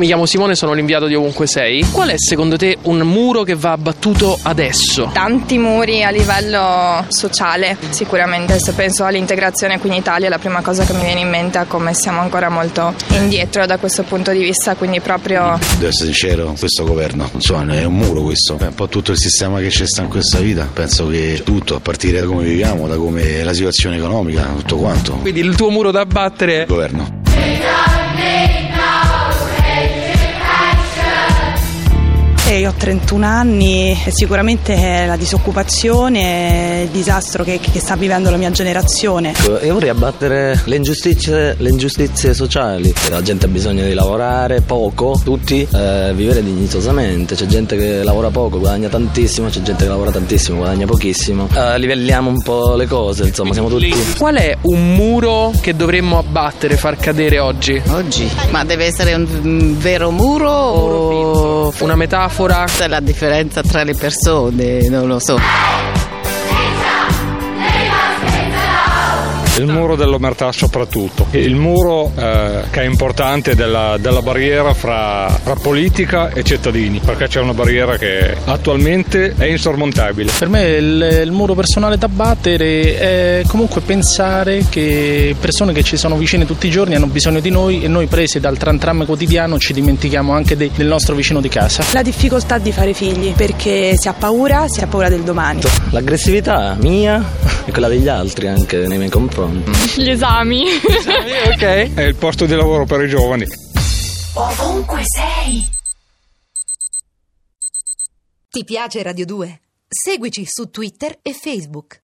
Mi chiamo Simone, sono l'inviato di Ovunque Sei. Qual è secondo te un muro che va abbattuto adesso? Tanti muri a livello sociale, sicuramente. Se penso all'integrazione qui in Italia, la prima cosa che mi viene in mente è come siamo ancora molto indietro da questo punto di vista, quindi proprio... Devo essere sincero, questo governo, insomma, è un muro questo. È un po' tutto il sistema che c'è sta in questa vita. Penso che tutto, a partire da come viviamo, da come è la situazione economica, tutto quanto. Quindi il tuo muro da abbattere Il governo. Ho 31 anni e sicuramente è la disoccupazione, il disastro che, che sta vivendo la mia generazione. Io vorrei abbattere le ingiustizie, le ingiustizie sociali. La gente ha bisogno di lavorare poco, tutti, eh, vivere dignitosamente. C'è gente che lavora poco, guadagna tantissimo, c'è gente che lavora tantissimo, guadagna pochissimo. Eh, livelliamo un po' le cose, insomma, siamo tutti. Qual è un muro che dovremmo abbattere, far cadere oggi? Oggi? Ma deve essere un, un vero muro o Una metafora? Questa è la differenza tra le persone? Non lo so. Il muro dell'omertà soprattutto, il muro eh, che è importante della, della barriera fra, fra politica e cittadini, perché c'è una barriera che attualmente è insormontabile. Per me il, il muro personale da battere è comunque pensare che persone che ci sono vicine tutti i giorni hanno bisogno di noi e noi presi dal tram tram quotidiano ci dimentichiamo anche de- del nostro vicino di casa. La difficoltà di fare figli, perché si ha paura, si ha paura del domani. L'aggressività mia e quella degli altri anche nei miei confronti. Gli esami. ok. È il posto di lavoro per i giovani. Ovunque sei. Ti piace Radio 2? Seguici su Twitter e Facebook.